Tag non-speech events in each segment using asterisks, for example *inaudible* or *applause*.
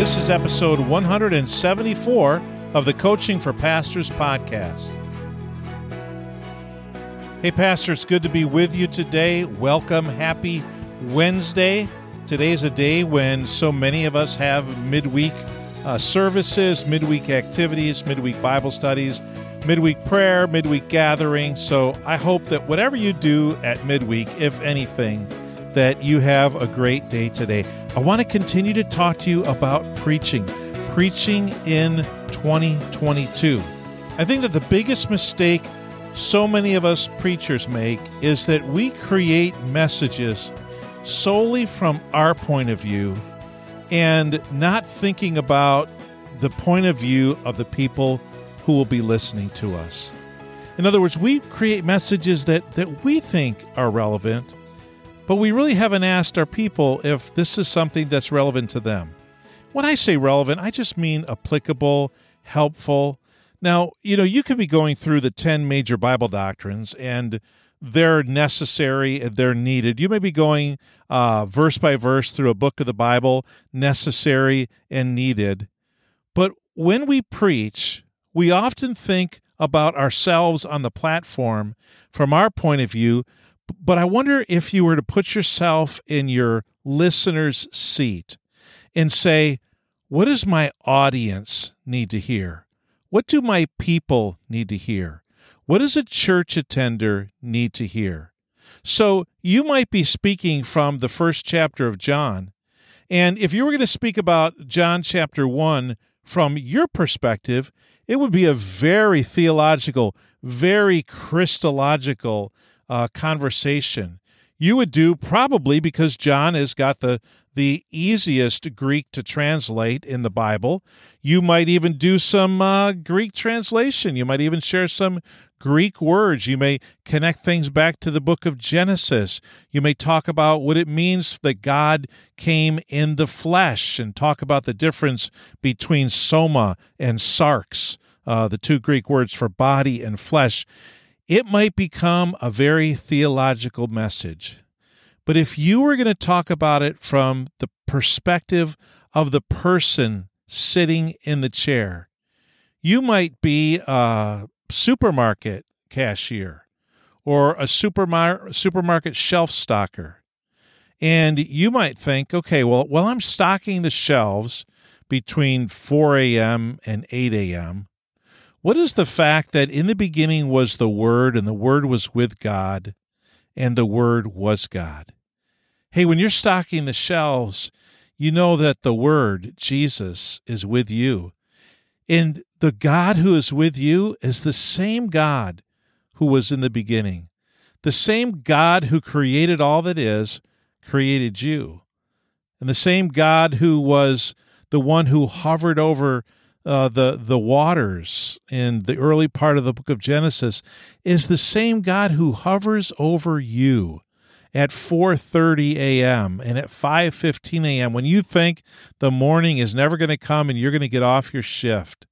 This is episode 174 of the Coaching for Pastors podcast. Hey, Pastor, it's good to be with you today. Welcome. Happy Wednesday. Today is a day when so many of us have midweek uh, services, midweek activities, midweek Bible studies, midweek prayer, midweek gathering. So I hope that whatever you do at midweek, if anything, that you have a great day today. I want to continue to talk to you about preaching, preaching in 2022. I think that the biggest mistake so many of us preachers make is that we create messages solely from our point of view and not thinking about the point of view of the people who will be listening to us. In other words, we create messages that, that we think are relevant, but we really haven't asked our people if this is something that's relevant to them. When I say relevant, I just mean applicable, helpful. Now, you know, you could be going through the 10 major Bible doctrines and they're necessary, and they're needed. You may be going uh, verse by verse through a book of the Bible, necessary and needed. But when we preach, we often think about ourselves on the platform from our point of view but I wonder if you were to put yourself in your listener's seat and say, what does my audience need to hear? What do my people need to hear? What does a church attender need to hear? So you might be speaking from the first chapter of John. And if you were going to speak about John chapter 1 from your perspective, it would be a very theological, very Christological uh, conversation. You would do probably because John has got the the easiest Greek to translate in the Bible. You might even do some uh, Greek translation. You might even share some Greek words. You may connect things back to the book of Genesis. You may talk about what it means that God came in the flesh and talk about the difference between soma and sarx, uh, the two Greek words for body and flesh it might become a very theological message. But if you were going to talk about it from the perspective of the person sitting in the chair, you might be a supermarket cashier or a supermar- supermarket shelf stocker. And you might think, okay, well, while I'm stocking the shelves between 4 a.m. and 8 a.m., what is the fact that in the beginning was the Word, and the Word was with God, and the Word was God? Hey, when you're stocking the shelves, you know that the Word, Jesus, is with you. And the God who is with you is the same God who was in the beginning. The same God who created all that is created you. And the same God who was the one who hovered over uh, the the waters in the early part of the book of Genesis is the same God who hovers over you at 4:30 a.m. and at 5:15 a.m. when you think the morning is never going to come and you're going to get off your shift.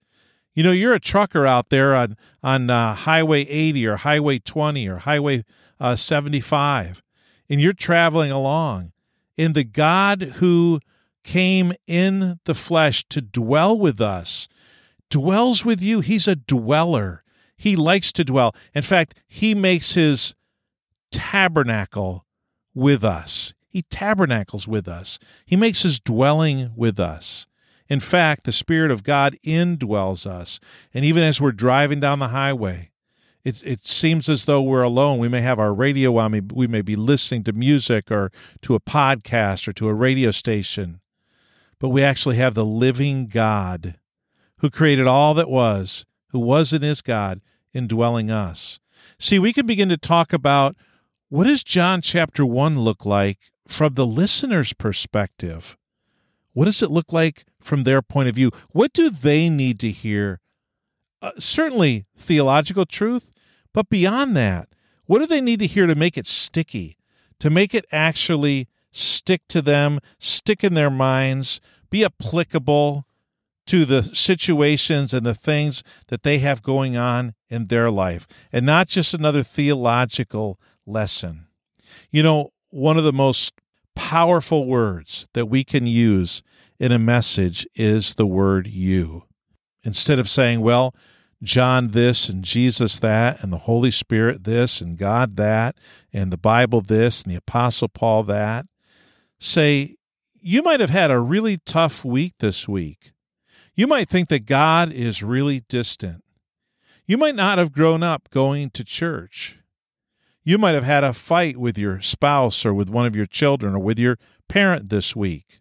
You know, you're a trucker out there on on uh, Highway 80 or Highway 20 or Highway uh, 75 and you're traveling along and the God who came in the flesh to dwell with us, dwells with you. He's a dweller. He likes to dwell. In fact, he makes his tabernacle with us. He tabernacles with us. He makes his dwelling with us. In fact, the Spirit of God indwells us. And even as we're driving down the highway, it, it seems as though we're alone. We may have our radio on, we may be listening to music or to a podcast or to a radio station but we actually have the living God who created all that was, who was and is God, indwelling us. See, we can begin to talk about what does John chapter 1 look like from the listener's perspective? What does it look like from their point of view? What do they need to hear? Uh, certainly theological truth, but beyond that, what do they need to hear to make it sticky, to make it actually stick to them, stick in their minds, be applicable to the situations and the things that they have going on in their life, and not just another theological lesson. You know, one of the most powerful words that we can use in a message is the word you. Instead of saying, well, John this and Jesus that and the Holy Spirit this and God that and the Bible this and the Apostle Paul that, say, you might have had a really tough week this week. You might think that God is really distant. You might not have grown up going to church. You might have had a fight with your spouse or with one of your children or with your parent this week.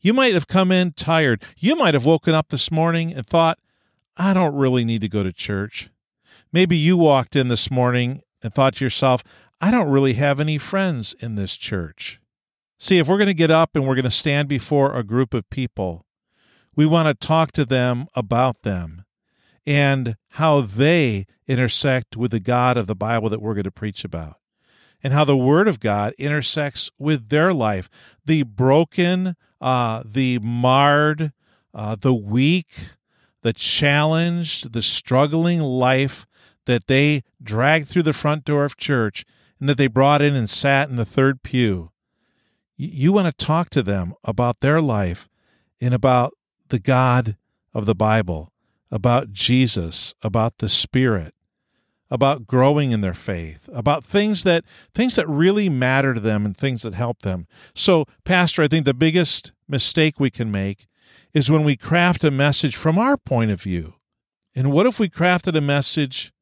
You might have come in tired. You might have woken up this morning and thought, I don't really need to go to church. Maybe you walked in this morning and thought to yourself, I don't really have any friends in this church. See, if we're going to get up and we're going to stand before a group of people, we want to talk to them about them and how they intersect with the God of the Bible that we're going to preach about, and how the Word of God intersects with their life the broken, uh, the marred, uh, the weak, the challenged, the struggling life that they dragged through the front door of church and that they brought in and sat in the third pew. You want to talk to them about their life and about the God of the Bible, about Jesus, about the Spirit, about growing in their faith, about things that things that really matter to them and things that help them. So, pastor, I think the biggest mistake we can make is when we craft a message from our point of view. And what if we crafted a message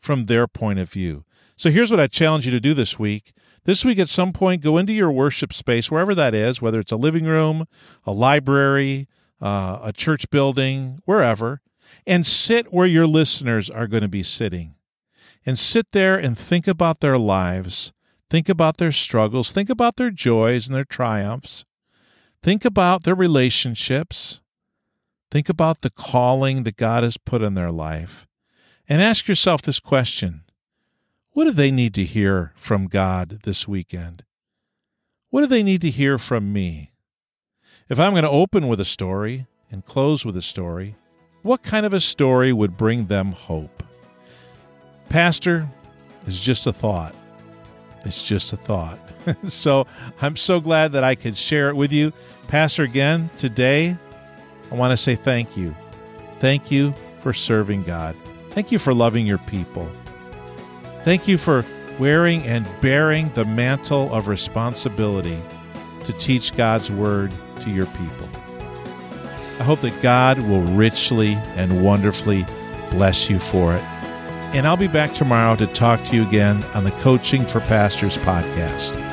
from their point of view? So here's what I challenge you to do this week. This week, at some point, go into your worship space, wherever that is, whether it's a living room, a library, uh, a church building, wherever, and sit where your listeners are going to be sitting. And sit there and think about their lives, think about their struggles, think about their joys and their triumphs, Think about their relationships. Think about the calling that God has put in their life. And ask yourself this question What do they need to hear from God this weekend? What do they need to hear from me? If I'm going to open with a story and close with a story, what kind of a story would bring them hope? Pastor is just a thought. It's just a thought. *laughs* so I'm so glad that I could share it with you. Pastor, again, today, I want to say thank you. Thank you for serving God. Thank you for loving your people. Thank you for wearing and bearing the mantle of responsibility to teach God's word to your people. I hope that God will richly and wonderfully bless you for it. And I'll be back tomorrow to talk to you again on the Coaching for Pastors podcast.